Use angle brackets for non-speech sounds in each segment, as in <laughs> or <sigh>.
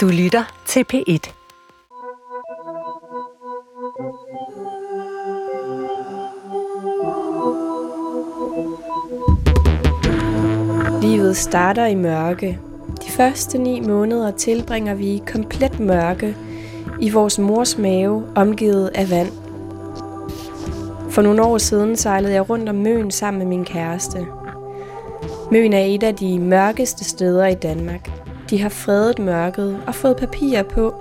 Du lytter til P1. Livet starter i mørke. De første ni måneder tilbringer vi i komplet mørke i vores mors mave, omgivet af vand. For nogle år siden sejlede jeg rundt om Møn sammen med min kæreste. Møn er et af de mørkeste steder i Danmark. De har fredet mørket og fået papir på,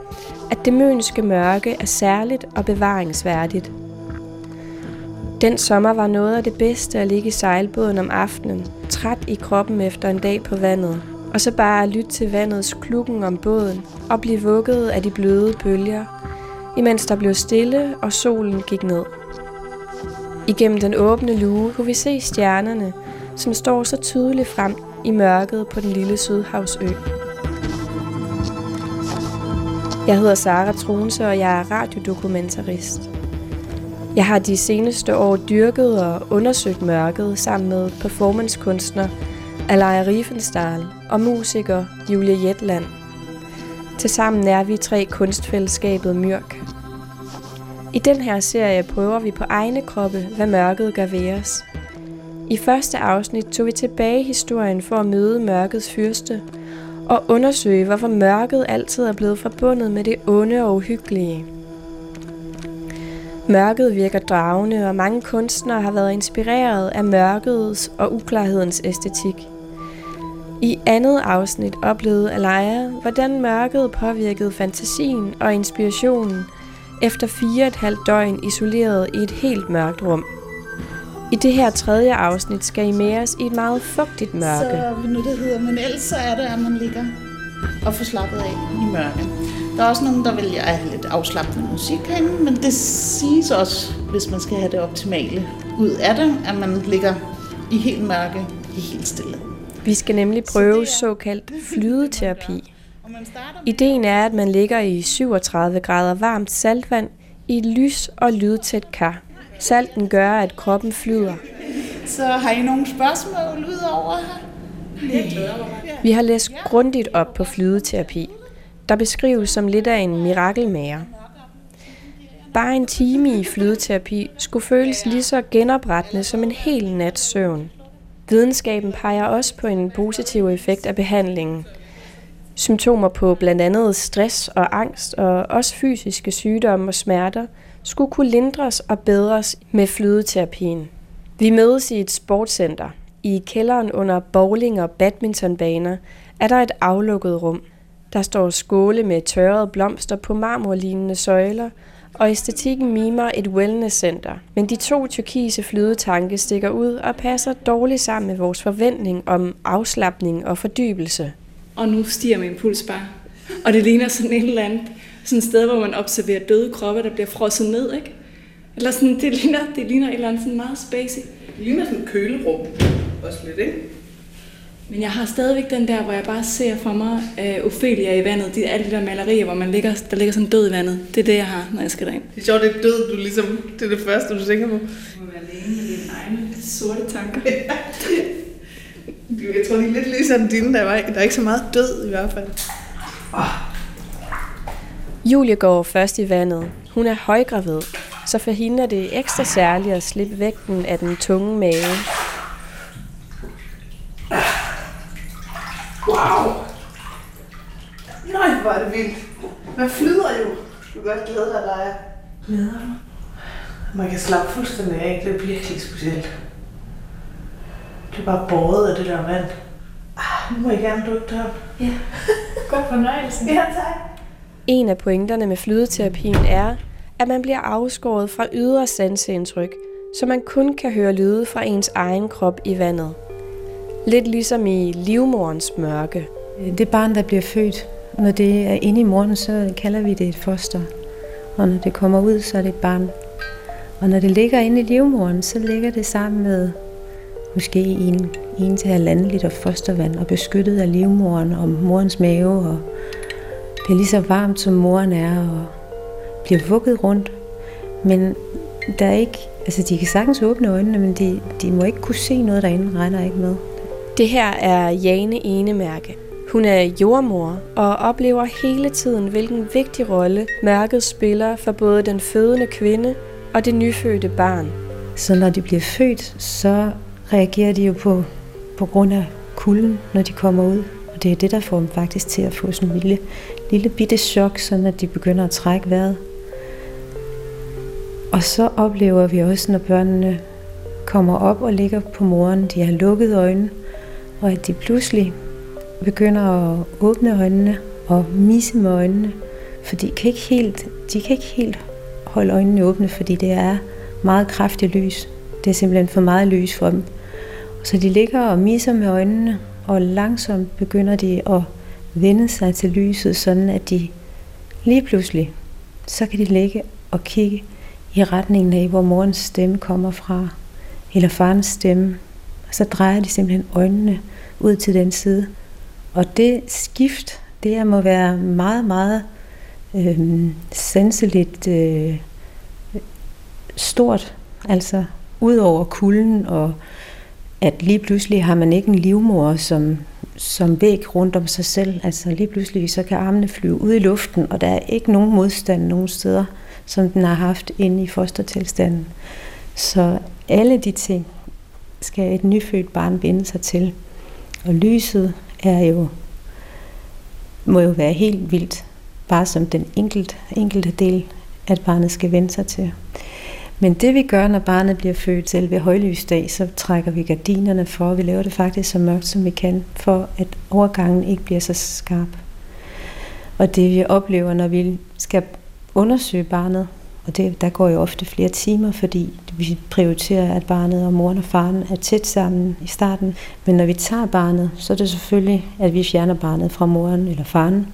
at det mønske mørke er særligt og bevaringsværdigt. Den sommer var noget af det bedste at ligge i sejlbåden om aftenen, træt i kroppen efter en dag på vandet, og så bare at lytte til vandets klukken om båden og blive vugget af de bløde bølger, imens der blev stille og solen gik ned. Igennem den åbne luge kunne vi se stjernerne, som står så tydeligt frem i mørket på den lille Sydhavsø. Jeg hedder Sara Trunse, og jeg er radiodokumentarist. Jeg har de seneste år dyrket og undersøgt mørket sammen med performancekunstner Alaya Riefenstahl og musiker Julia Jetland. Tilsammen er vi tre kunstfællesskabet Myrk. I den her serie prøver vi på egne kroppe, hvad mørket gør ved os. I første afsnit tog vi tilbage i historien for at møde mørkets fyrste og undersøge, hvorfor mørket altid er blevet forbundet med det onde og uhyggelige. Mørket virker dragende, og mange kunstnere har været inspireret af mørkets og uklarhedens æstetik. I andet afsnit oplevede Alaya, hvordan mørket påvirkede fantasien og inspirationen efter fire et halvt døgn isoleret i et helt mørkt rum. I det her tredje afsnit skal I med os i et meget fugtigt mørke. Så nu det hedder, men ellers så er det, at man ligger og får slappet af i mørke. Der er også nogen, der vælger at have lidt afslappende musik herinde, men det siges også, hvis man skal have det optimale ud af det, at man ligger i helt mørke, i helt stille. Vi skal nemlig prøve såkaldt flydeterapi. Ideen er, at man ligger i 37 grader varmt saltvand i et lys- og lydtæt kar. Salten gør, at kroppen flyder. Så har I nogle spørgsmål ud over her? Vi har læst grundigt op på flydeterapi, der beskrives som lidt af en mirakelmager. Bare en time i flydeterapi skulle føles lige så genoprettende som en hel nats søvn. Videnskaben peger også på en positiv effekt af behandlingen. Symptomer på blandt andet stress og angst og også fysiske sygdomme og smerter skulle kunne lindres og bedres med flydeterapien. Vi mødes i et sportscenter. I kælderen under bowling- og badmintonbaner er der et aflukket rum. Der står skåle med tørrede blomster på marmorlignende søjler, og æstetikken mimer et wellnesscenter. Men de to tyrkise flydetanke stikker ud og passer dårligt sammen med vores forventning om afslappning og fordybelse. Og nu stiger min puls bare. Og det ligner sådan et eller andet sådan et sted, hvor man observerer døde kroppe, der bliver frosset ned, ikke? Eller sådan, det ligner, det ligner et eller andet sådan meget spacey. Det ligner sådan et kølerum. Også lidt, ikke? Men jeg har stadigvæk den der, hvor jeg bare ser for mig uh, Ophelia i vandet. De, alle de der malerier, hvor man ligger, der ligger sådan død i vandet. Det er det, jeg har, når jeg skal derind. Det er sjovt, det er død, du ligesom, det er det første, du tænker på. Du må være alene med dine egne sorte tanker. jeg tror, de er lidt ligesom dine, der, var, der er ikke så meget død i hvert fald. Oh. Julie går først i vandet. Hun er højgravid, så for hende er det ekstra særligt at slippe vægten af den tunge mave. Wow! Nej, hvor er det vildt. Man flyder jo. Du kan godt glæde dig, der er. Glæder mig. Man kan slappe fuldstændig af. Det er virkelig specielt. Det er bare båret af det der vand. Ah, nu må jeg gerne dukke der. Ja. <laughs> God fornøjelse. Ja, tak. En af pointerne med flydeterapien er, at man bliver afskåret fra ydre sanseindtryk, så man kun kan høre lyde fra ens egen krop i vandet. Lidt ligesom i livmorens mørke. Det barn, der bliver født, når det er inde i moren, så kalder vi det et foster. Og når det kommer ud, så er det et barn. Og når det ligger inde i livmoren, så ligger det sammen med måske en, en til halvanden liter fostervand og beskyttet af livmoren og morens mave. Og det er lige så varmt, som moren er, og bliver vugget rundt. Men der er ikke, altså de kan sagtens åbne øjnene, men de, de må ikke kunne se noget derinde, regner ikke med. Det her er Jane Enemærke. Hun er jordmor og oplever hele tiden, hvilken vigtig rolle mørket spiller for både den fødende kvinde og det nyfødte barn. Så når de bliver født, så reagerer de jo på, på grund af kulden, når de kommer ud. Og det er det, der får dem faktisk til at få sådan en lille, lille bitte chok, sådan at de begynder at trække vejret. Og så oplever vi også, når børnene kommer op og ligger på moren, de har lukket øjnene, og at de pludselig begynder at åbne øjnene og misse med øjnene, for de kan ikke helt, de kan ikke helt holde øjnene åbne, fordi det er meget kraftigt lys. Det er simpelthen for meget lys for dem. Så de ligger og misser med øjnene, og langsomt begynder de at vende sig til lyset, sådan at de lige pludselig, så kan de ligge og kigge i retningen af, hvor morens stemme kommer fra, eller farens stemme. Og så drejer de simpelthen øjnene ud til den side. Og det skift, det må være meget, meget øh, senseligt øh, stort. Altså ud over kulden, og at lige pludselig har man ikke en livmor som, som væg rundt om sig selv. Altså lige pludselig så kan armene flyve ud i luften, og der er ikke nogen modstand nogen steder, som den har haft inde i fostertilstanden. Så alle de ting skal et nyfødt barn vende sig til. Og lyset er jo, må jo være helt vildt, bare som den enkelte, enkelte del, at barnet skal vende sig til. Men det vi gør, når barnet bliver født selv ved højlysdag, så trækker vi gardinerne for, og vi laver det faktisk så mørkt som vi kan, for at overgangen ikke bliver så skarp. Og det vi oplever, når vi skal undersøge barnet, og det, der går jo ofte flere timer, fordi vi prioriterer, at barnet og moren og faren er tæt sammen i starten. Men når vi tager barnet, så er det selvfølgelig, at vi fjerner barnet fra moren eller faren.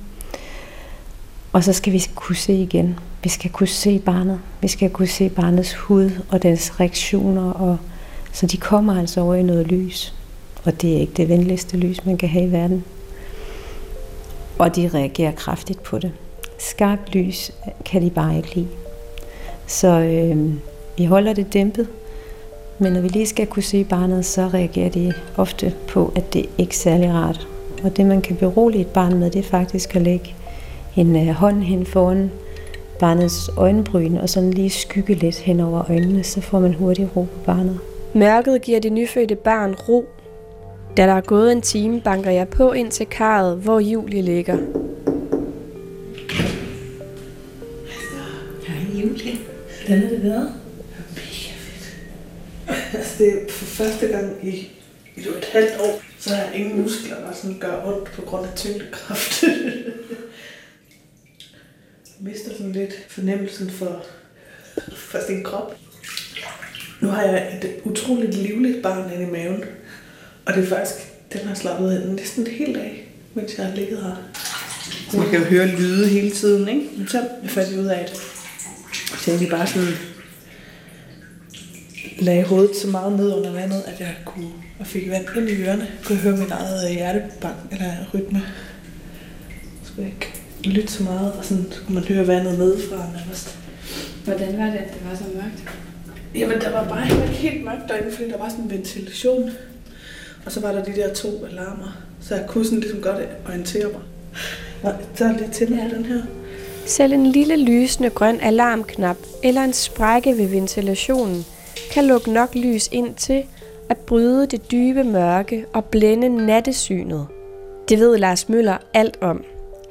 Og så skal vi kunne se igen. Vi skal kunne se barnet. Vi skal kunne se barnets hud og dens reaktioner. Og, så de kommer altså over i noget lys. Og det er ikke det venligste lys, man kan have i verden. Og de reagerer kraftigt på det. Skarpt lys kan de bare ikke lide. Så øh, vi holder det dæmpet, men når vi lige skal kunne se barnet, så reagerer de ofte på, at det ikke er særlig rart. Og det, man kan berolige et barn med, det er faktisk at lægge en øh, hånd hen foran barnets øjenbryn, og sådan lige skygge lidt hen over øjnene, så får man hurtigt ro på barnet. Mørket giver det nyfødte barn ro. Da der er gået en time, banker jeg på ind til karret, hvor Julie ligger. Hej Julie. Hvordan har det været? Mega fedt. Altså, det er for første gang i, i et halvt år, så har jeg ingen muskler, der sådan gør ondt på grund af tyngdekraft. <laughs> mister sådan lidt fornemmelsen for, for sin krop. Nu har jeg et utroligt livligt barn inde i maven, og det er faktisk, den har slappet næsten helt af, mens jeg har ligget her. Så man kan jo høre lyde hele tiden, ikke? Men så fandt jeg ud af, at så jeg bare sådan lagde hovedet så meget ned under vandet, at jeg kunne og fik vand ind i ørerne. Kunne høre min eget hjertebank eller rytme. Så jeg ikke lytte så meget, og sådan så kunne man høre vandet nedefra nærmest. Hvordan var det, at det var så mørkt? Jamen, der var bare ikke helt mørkt derinde, fordi der var sådan en ventilation. Og så var der de der to alarmer, så jeg kunne sådan ligesom godt orientere mig. Og så er lige til ja. den her. Selv en lille lysende grøn alarmknap eller en sprække ved ventilationen kan lukke nok lys ind til at bryde det dybe mørke og blænde nattesynet. Det ved Lars Møller alt om.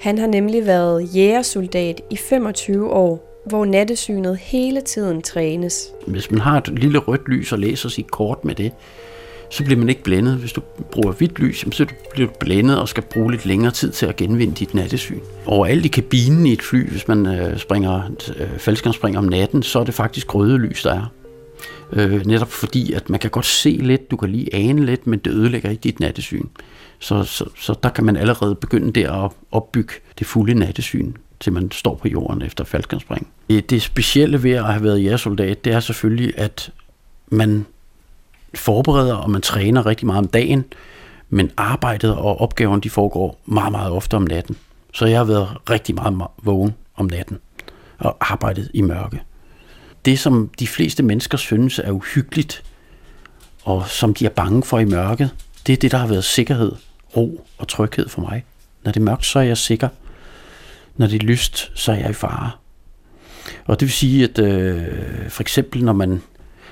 Han har nemlig været jægersoldat i 25 år, hvor nattesynet hele tiden trænes. Hvis man har et lille rødt lys og læser sit kort med det, så bliver man ikke blændet. Hvis du bruger hvidt lys, så bliver du blændet og skal bruge lidt længere tid til at genvinde dit nattesyn. Overalt i kabinen i et fly, hvis man øh, springer, øh, faldskærmspringer om natten, så er det faktisk røde lys, der er. Øh, netop fordi, at man kan godt se lidt, du kan lige ane lidt, men det ødelægger ikke dit nattesyn. Så, så, så der kan man allerede begynde der at opbygge det fulde nattesyn, til man står på jorden efter faldskærmspring. Øh, det specielle ved at have været jægersoldat, det er selvfølgelig, at man forbereder, og man træner rigtig meget om dagen, men arbejdet og opgaven, de foregår meget, meget ofte om natten. Så jeg har været rigtig meget vågen om natten og arbejdet i mørke. Det, som de fleste mennesker synes er uhyggeligt, og som de er bange for i mørket, det er det, der har været sikkerhed, ro og tryghed for mig. Når det er mørkt, så er jeg sikker. Når det er lyst, så er jeg i fare. Og det vil sige, at øh, for eksempel når man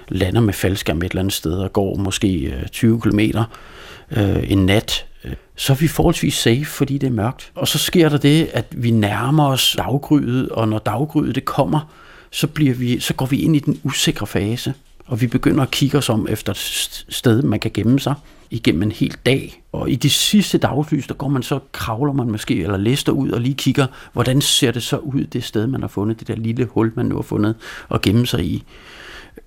lander med faldskærm et eller andet sted og går måske øh, 20 km øh, en nat, øh, så er vi forholdsvis safe, fordi det er mørkt. Og så sker der det, at vi nærmer os daggryet, og når daggryet det kommer, så, bliver vi, så går vi ind i den usikre fase, og vi begynder at kigge os om efter et sted, man kan gemme sig igennem en hel dag. Og i de sidste dagslys, der går man så, kravler man måske, eller lister ud og lige kigger, hvordan ser det så ud, det sted, man har fundet, det der lille hul, man nu har fundet, og gemme sig i.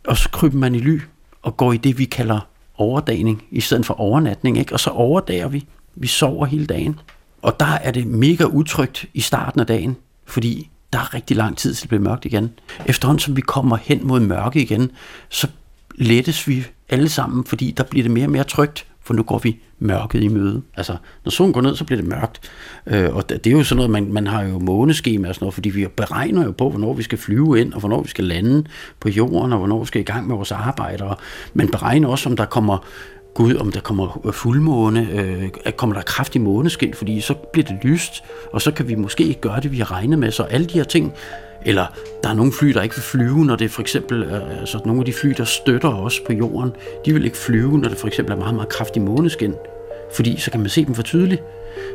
Og så kryber man i ly, og går i det, vi kalder overdagning, i stedet for overnatning, ikke? og så overdager vi. Vi sover hele dagen. Og der er det mega utrygt i starten af dagen, fordi der er rigtig lang tid til det bliver mørkt igen. Efterhånden som vi kommer hen mod mørke igen, så lettes vi alle sammen, fordi der bliver det mere og mere trygt, for nu går vi mørket i møde. Altså, når solen går ned, så bliver det mørkt. Øh, og det er jo sådan noget, man, man har jo måneskema og sådan noget, fordi vi beregner jo på, hvornår vi skal flyve ind, og hvornår vi skal lande på jorden, og hvornår vi skal i gang med vores arbejde. Og man beregner også, om der kommer Gud, om der kommer fuldmåne, øh, kommer der kraftig måneskin, fordi så bliver det lyst, og så kan vi måske ikke gøre det, vi har regnet med. Så alle de her ting, eller der er nogle fly, der ikke vil flyve, når det for eksempel, øh, altså nogle af de fly, der støtter os på jorden, de vil ikke flyve, når det for eksempel er meget, meget kraftig måneskin, fordi så kan man se dem for tydeligt.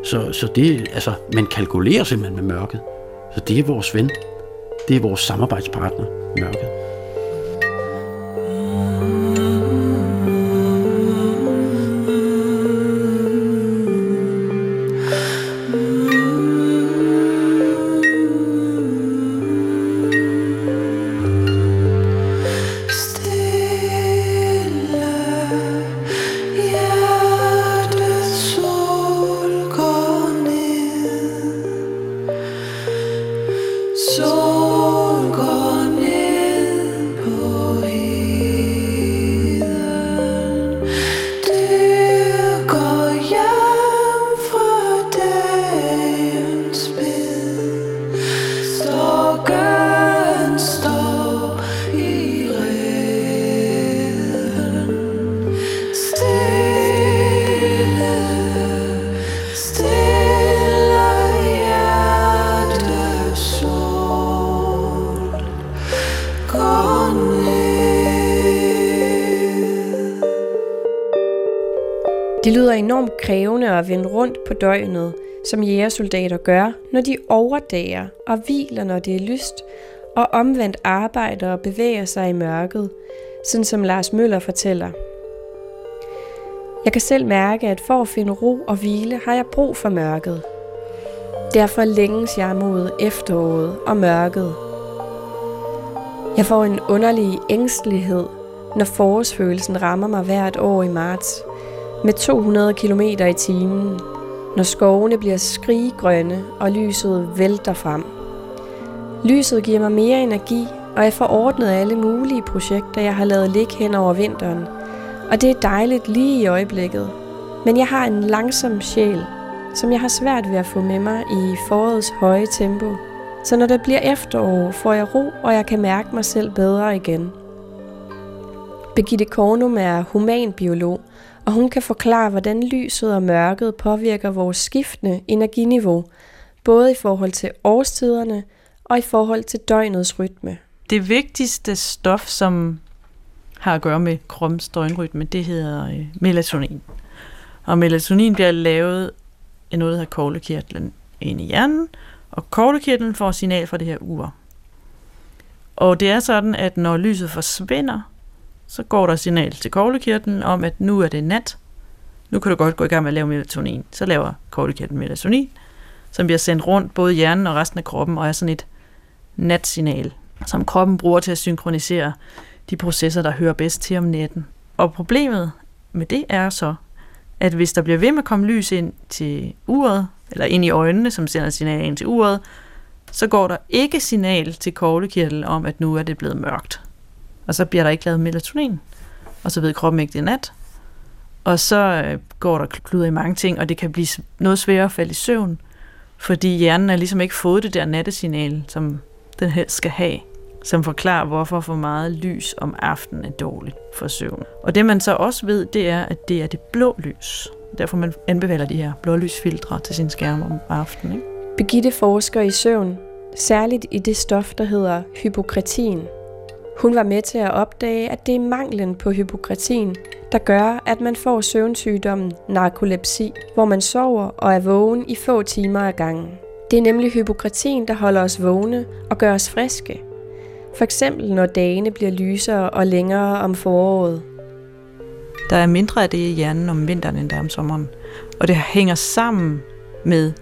Så, så det, altså, man kalkulerer simpelthen med mørket. Så det er vores ven. Det er vores samarbejdspartner, mørket. Det lyder enormt krævende at vende rundt på døgnet, som jægersoldater gør, når de overdager og hviler, når det er lyst, og omvendt arbejder og bevæger sig i mørket, sådan som Lars Møller fortæller. Jeg kan selv mærke, at for at finde ro og hvile, har jeg brug for mørket. Derfor længes jeg mod efteråret og mørket. Jeg får en underlig ængstelighed, når forårsfølelsen rammer mig hvert år i marts med 200 km i timen, når skovene bliver skriggrønne og lyset vælter frem. Lyset giver mig mere energi, og jeg får ordnet alle mulige projekter, jeg har lavet ligge hen over vinteren. Og det er dejligt lige i øjeblikket. Men jeg har en langsom sjæl, som jeg har svært ved at få med mig i forårets høje tempo. Så når det bliver efterår, får jeg ro, og jeg kan mærke mig selv bedre igen. Birgitte Kornum er humanbiolog, og hun kan forklare, hvordan lyset og mørket påvirker vores skiftende energiniveau, både i forhold til årstiderne og i forhold til døgnets rytme. Det vigtigste stof, som har at gøre med kroppens døgnrytme, det hedder øh, melatonin. Og melatonin bliver lavet i noget, der hedder koglekirtlen ind i hjernen, og koglekirtlen får signal fra det her ur. Og det er sådan, at når lyset forsvinder, så går der signal til koglekirtlen om, at nu er det nat. Nu kan du godt gå i gang med at lave melatonin. Så laver koglekirtlen melatonin, som bliver sendt rundt både i hjernen og resten af kroppen, og er sådan et natsignal, som kroppen bruger til at synkronisere de processer, der hører bedst til om natten. Og problemet med det er så, at hvis der bliver ved med at komme lys ind til uret, eller ind i øjnene, som sender signal ind til uret, så går der ikke signal til koglekirtlen om, at nu er det blevet mørkt og så bliver der ikke lavet melatonin, og så ved kroppen ikke, det er nat. Og så øh, går der kluder i mange ting, og det kan blive noget sværere at falde i søvn, fordi hjernen har ligesom ikke fået det der nattesignal, som den helst skal have, som forklarer, hvorfor for meget lys om aftenen er dårligt for søvn. Og det man så også ved, det er, at det er det blå lys, Derfor man anbefaler de her blålysfiltre til sin skærm om aftenen. Ikke? Begitte forsker i søvn, særligt i det stof, der hedder hypokretin, hun var med til at opdage, at det er manglen på hypokratin, der gør, at man får søvnsygdommen narkolepsi, hvor man sover og er vågen i få timer ad gangen. Det er nemlig hypokratin, der holder os vågne og gør os friske. For eksempel når dagene bliver lysere og længere om foråret. Der er mindre af det i hjernen om vinteren, end der er om sommeren. Og det hænger sammen med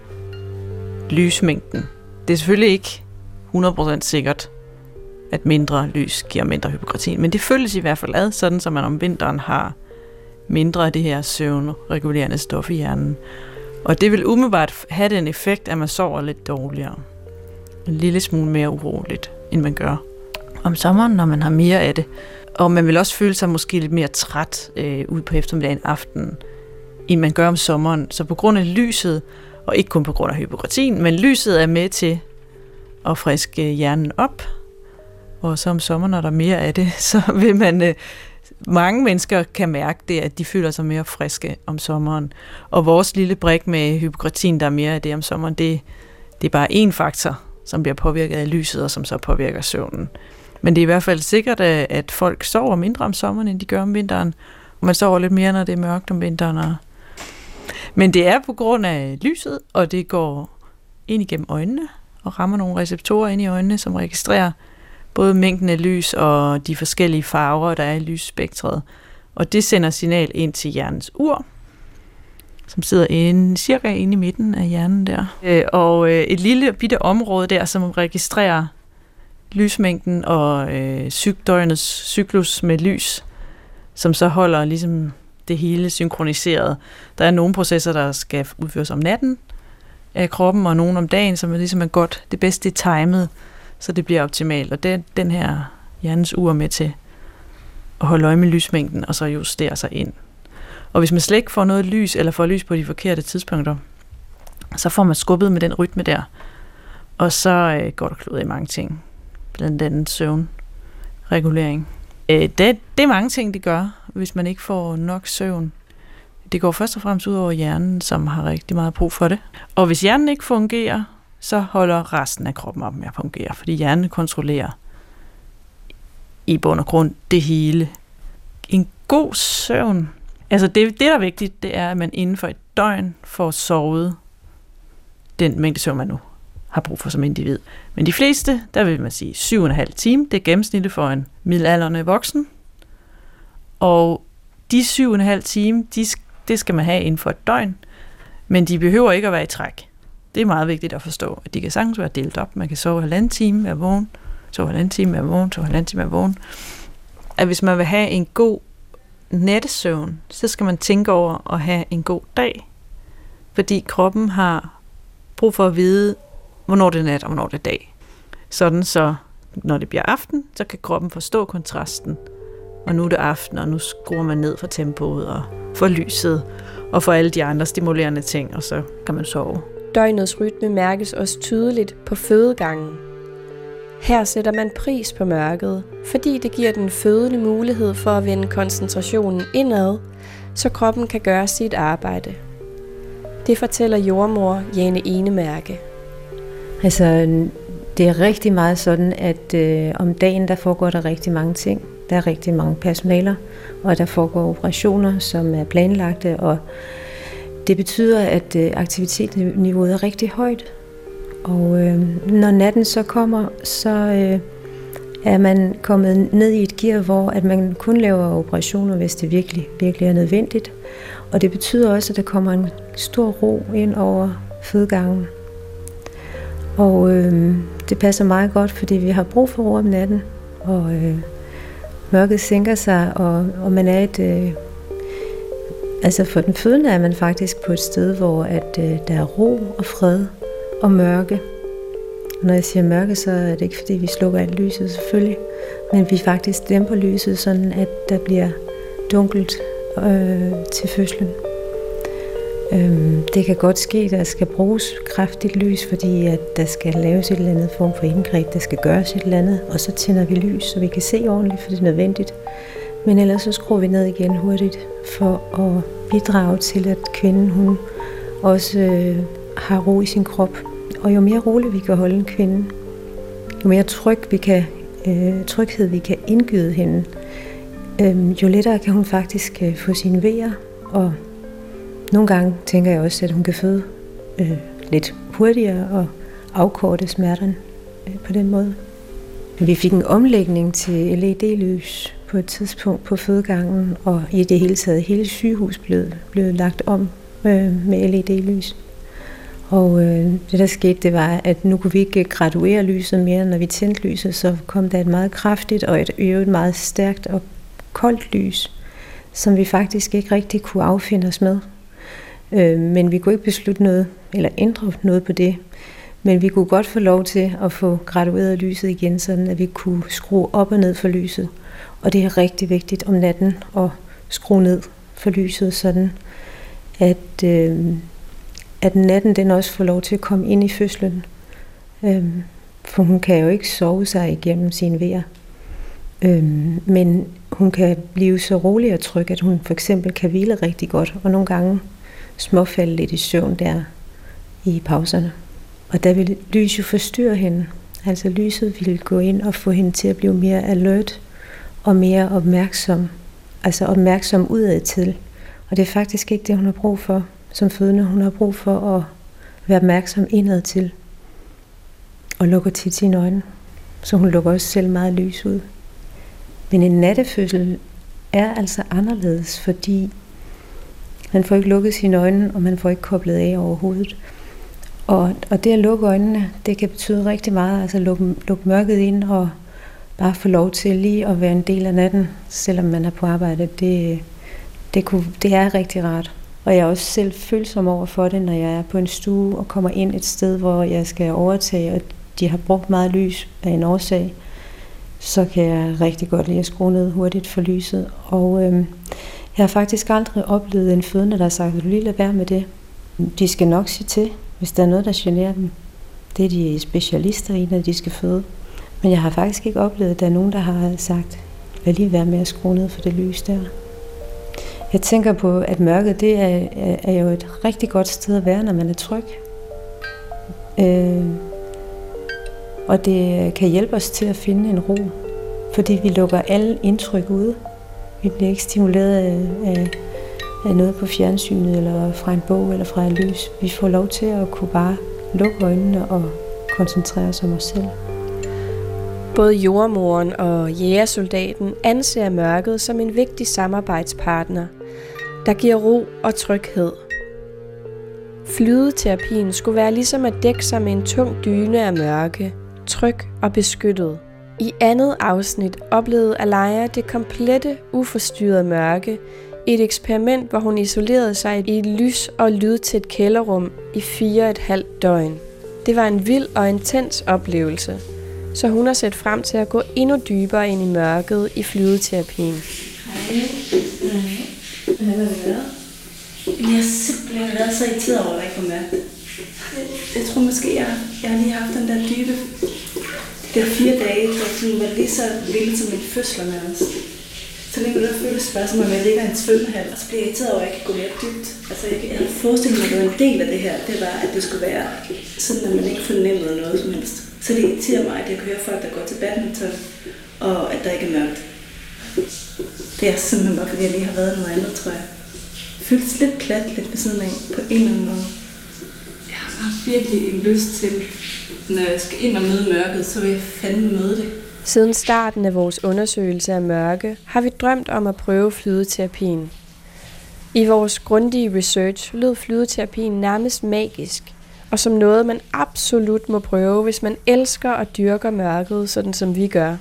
lysmængden. Det er selvfølgelig ikke 100% sikkert, at mindre lys giver mindre hypokratin, men det følges i hvert fald ad, sådan som man om vinteren har mindre af det her søvnregulerende stof i hjernen. Og det vil umiddelbart have den effekt, at man sover lidt dårligere. En lille smule mere uroligt, end man gør om sommeren, når man har mere af det. Og man vil også føle sig måske lidt mere træt øh, ud på eftermiddagen aften, end man gør om sommeren. Så på grund af lyset, og ikke kun på grund af hypokratin, men lyset er med til at friske hjernen op. Og så om sommeren, når der er mere af det, <laughs> så vil man... Øh, mange mennesker kan mærke det, at de føler sig mere friske om sommeren. Og vores lille brik med hypokratin, der er mere af det om sommeren, det, det er bare én faktor, som bliver påvirket af lyset, og som så påvirker søvnen. Men det er i hvert fald sikkert, øh, at folk sover mindre om sommeren, end de gør om vinteren. Og man sover lidt mere, når det er mørkt om vinteren. Og... Men det er på grund af lyset, og det går ind igennem øjnene og rammer nogle receptorer ind i øjnene, som registrerer både mængden af lys og de forskellige farver, der er i lysspektret. Og det sender signal ind til hjernens ur, som sidder inde, cirka inde i midten af hjernen der. Øh, og øh, et lille bitte område der, som registrerer lysmængden og øh, døgnets cyklus med lys, som så holder ligesom det hele synkroniseret. Der er nogle processer, der skal udføres om natten af kroppen, og nogle om dagen, som er ligesom er godt. Det bedste er timet, så det bliver optimalt. Og det er den her hjernens ur med til at holde øje med lysmængden, og så justere sig ind. Og hvis man slet ikke får noget lys, eller får lys på de forkerte tidspunkter, så får man skubbet med den rytme der. Og så øh, går der klud i mange ting blandt andet søvnregulering. Øh, det, det er mange ting, det gør, hvis man ikke får nok søvn. Det går først og fremmest ud over hjernen, som har rigtig meget brug for det. Og hvis hjernen ikke fungerer, så holder resten af kroppen op med at fungere, fordi hjernen kontrollerer i bund og grund det hele. En god søvn, altså det, det der er vigtigt, det er, at man inden for et døgn får sovet den mængde søvn, man nu har brug for som individ. Men de fleste, der vil man sige 7,5 time, det er gennemsnittet for en middelalderne voksen. Og de 7,5 time, de, det skal man have inden for et døgn, men de behøver ikke at være i træk. Det er meget vigtigt at forstå, at de kan sagtens være delt op. Man kan sove halvanden time, være vågen, sove halvanden time, være vågen, sove halvanden time, være vågen. At hvis man vil have en god nattesøvn, så skal man tænke over at have en god dag. Fordi kroppen har brug for at vide, hvornår det er nat og hvornår det er dag. Sådan så, når det bliver aften, så kan kroppen forstå kontrasten. Og nu er det aften, og nu skruer man ned for tempoet og for lyset og for alle de andre stimulerende ting, og så kan man sove. Døgnets rytme mærkes også tydeligt på fødegangen. Her sætter man pris på mørket, fordi det giver den fødende mulighed for at vende koncentrationen indad, så kroppen kan gøre sit arbejde. Det fortæller jordmor Jane Enemærke. Altså, det er rigtig meget sådan, at øh, om dagen, der foregår der rigtig mange ting. Der er rigtig mange personaler, og der foregår operationer, som er planlagte, og det betyder, at øh, aktivitetsniveauet er rigtig højt. Og øh, når natten så kommer, så øh, er man kommet ned i et gear, hvor at man kun laver operationer, hvis det virkelig, virkelig er nødvendigt. Og det betyder også, at der kommer en stor ro ind over fødegangen. Og øh, det passer meget godt, fordi vi har brug for ro om natten, og øh, mørket sænker sig, og, og man er et... Øh, altså for den fødende er man faktisk på et sted, hvor at, øh, der er ro og fred og mørke. Og når jeg siger mørke, så er det ikke fordi, vi slukker alt lyset selvfølgelig, men vi faktisk dæmper lyset, sådan at der bliver dunkelt øh, til fødslen. Øhm, det kan godt ske, at der skal bruges kraftigt lys, fordi at der skal laves et eller andet form for indgreb, der skal gøres et eller andet, og så tænder vi lys, så vi kan se ordentligt, for det er nødvendigt. Men ellers så skruer vi ned igen hurtigt for at bidrage til, at kvinden hun også øh, har ro i sin krop. Og jo mere rolig vi kan holde en kvinde, jo mere tryg vi kan, øh, tryghed vi kan indgyde hende, øh, jo lettere kan hun faktisk øh, få sine vejer. Og nogle gange tænker jeg også, at hun kan føde øh, lidt hurtigere og afkorte smerterne øh, på den måde. Vi fik en omlægning til LED-lys på et tidspunkt på fødegangen, og i det hele taget hele sygehus blev, blev lagt om øh, med LED-lys. Og øh, det der skete, det var, at nu kunne vi ikke graduere lyset mere. Når vi tændte lyset, så kom der et meget kraftigt og et øvrigt meget stærkt og koldt lys, som vi faktisk ikke rigtig kunne affinde os med. Øh, men vi kunne ikke beslutte noget, eller ændre noget på det. Men vi kunne godt få lov til at få gradueret lyset igen, sådan at vi kunne skrue op og ned for lyset. Og det er rigtig vigtigt om natten at skrue ned for lyset, sådan at, øh, at natten den også får lov til at komme ind i fødslen. Øh, for hun kan jo ikke sove sig igennem sin vejr. Øh, men hun kan blive så rolig og tryg, at hun for eksempel kan hvile rigtig godt, og nogle gange småfalde lidt i søvn der i pauserne. Og der vil lys jo forstyrre hende. Altså lyset ville gå ind og få hende til at blive mere alert og mere opmærksom. Altså opmærksom udad til. Og det er faktisk ikke det, hun har brug for som fødende. Hun har brug for at være opmærksom indad til. Og lukker tit sine øjne. Så hun lukker også selv meget lys ud. Men en nattefødsel er altså anderledes, fordi man får ikke lukket sine øjne, og man får ikke koblet af overhovedet. Og, og det at lukke øjnene, det kan betyde rigtig meget. Altså lukke, lukke mørket ind og bare få lov til lige at være en del af natten, selvom man er på arbejde. Det, det, kunne, det er rigtig rart. Og jeg er også selv følsom over for det, når jeg er på en stue og kommer ind et sted, hvor jeg skal overtage, og de har brugt meget lys af en årsag, så kan jeg rigtig godt lide at skrue ned hurtigt for lyset. Og øhm, jeg har faktisk aldrig oplevet en fødende, der har sagt, vil du lige lade være med det. De skal nok sige til, hvis der er noget, der generer dem. Det er de specialister i, når de skal føde. Men jeg har faktisk ikke oplevet, at der er nogen, der har sagt, lad lige være med at skrue ned for det lys der. Jeg tænker på, at mørket det er, er jo et rigtig godt sted at være, når man er tryg. Øh, og det kan hjælpe os til at finde en ro, fordi vi lukker alle indtryk ude. Vi bliver ikke stimuleret af, af, af noget på fjernsynet, eller fra en bog, eller fra et lys. Vi får lov til at kunne bare lukke øjnene og koncentrere os om os selv. Både jordmoren og jægersoldaten anser mørket som en vigtig samarbejdspartner, der giver ro og tryghed. Flydeterapien skulle være ligesom at dække sig med en tung dyne af mørke, tryg og beskyttet. I andet afsnit oplevede Alaya det komplette, uforstyrrede mørke, et eksperiment, hvor hun isolerede sig i et lys- og lydtæt kælderrum i fire og et halvt døgn. Det var en vild og intens oplevelse, så hun har set frem til at gå endnu dybere ind i mørket i flydeterapien. Hej. Hvad har det været? Jeg har simpelthen været så irriteret over, at jeg ikke var. Jeg tror måske, jeg, jeg har lige haft den der dybe Det der fire dage, hvor jeg var lige så vilde som min fødsler nærmest. Så længe der føles bare som om jeg ligger i en svømmehal, og så bliver jeg irriteret over, at jeg kan gå mere dybt. Altså jeg, jeg havde forestillet mig, at det var en del af det her, det var, at det skulle være sådan, at man ikke fornemmede noget som helst. Så det irriterer mig, at jeg kan høre folk, der går til badminton, og at der ikke er mørkt. Det er simpelthen bare, fordi jeg lige har været noget andet, tror jeg. Føles lidt plat, lidt ved siden af, på en eller anden måde. Jeg har bare virkelig en lyst til, når jeg skal ind og møde mørket, så vil jeg fandme møde det. Siden starten af vores undersøgelse af mørke, har vi drømt om at prøve flydeterapien. I vores grundige research lød flydeterapien nærmest magisk, og som noget, man absolut må prøve, hvis man elsker og dyrker mørket, sådan som vi gør.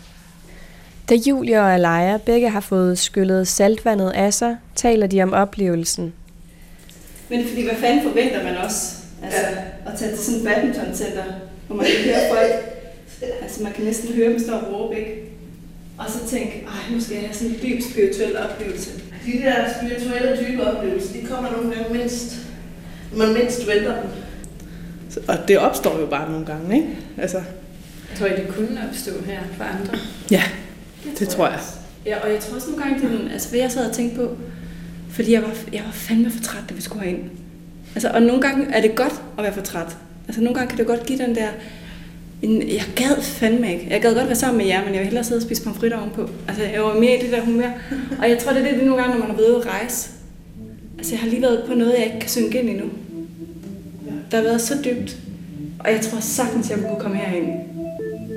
Da Julia og Alaya begge har fået skyllet saltvandet af sig, taler de om oplevelsen. Men fordi, hvad fanden forventer man også? Altså, ja. at tage til sådan et badmintoncenter, hvor man kan høre folk, altså man kan næsten høre dem stå og råbe, ikke? Og så tænke, ej, nu skal jeg have sådan en dyb spirituel oplevelse. De der spirituelle dybe oplevelser, de kommer nogle gange mindst, man mindst venter dem. Og det opstår jo bare nogle gange, ikke? Altså, Jeg tror, det kunne opstå her for andre. ja, det, det tror jeg. Ja, og jeg tror også nogle gange, det er altså, hvad jeg sad og tænkte på, fordi jeg var, jeg var fandme for træt, da vi skulle herind. Altså, og nogle gange er det godt at være for træt. Altså, nogle gange kan det godt give den der, en, jeg gad fandme ikke. Jeg gad godt være sammen med jer, men jeg vil hellere sidde og spise pomfritter ovenpå. Altså, jeg var mere i det der humør. Og jeg tror, det er det, det nogle gange, når man været ude at rejse. Altså, jeg har lige været på noget, jeg ikke kan synge ind endnu. Der har været så dybt. Og jeg tror sagtens, jeg kunne komme herhen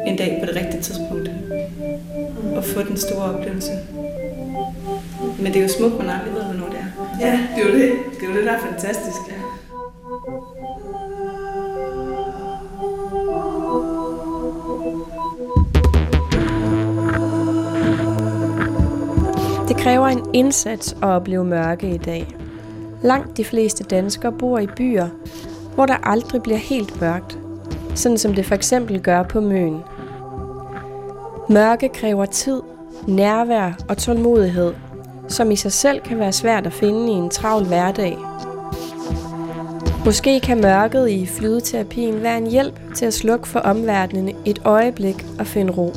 en dag på det rigtige tidspunkt. Og få den store oplevelse. Men det er jo smukt, man aldrig ved, hvornår det er. Ja, det er jo det. Det er jo det, der er fantastisk. Ja. Det kræver en indsats at opleve mørke i dag. Langt de fleste danskere bor i byer, hvor der aldrig bliver helt mørkt, sådan som det for eksempel gør på Møn. Mørke kræver tid, nærvær og tålmodighed, som i sig selv kan være svært at finde i en travl hverdag. Måske kan mørket i flydeterapien være en hjælp til at slukke for omverdenen et øjeblik og finde ro.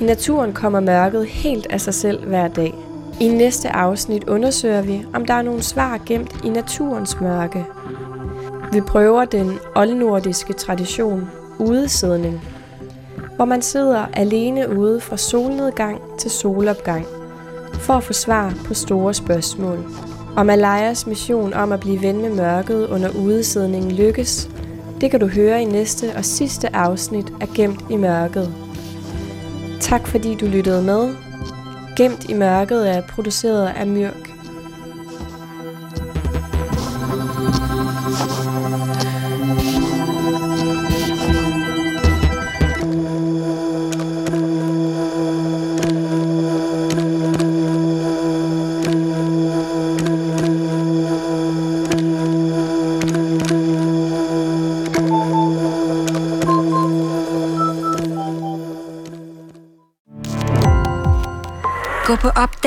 I naturen kommer mørket helt af sig selv hver dag. I næste afsnit undersøger vi, om der er nogle svar gemt i naturens mørke. Vi prøver den oldnordiske tradition, udesidning, hvor man sidder alene ude fra solnedgang til solopgang, for at få svar på store spørgsmål. Om Malayas mission om at blive ven med mørket under udesidningen lykkes, det kan du høre i næste og sidste afsnit af Gemt i mørket. Tak fordi du lyttede med. Gemt i mørket er produceret af Myrk.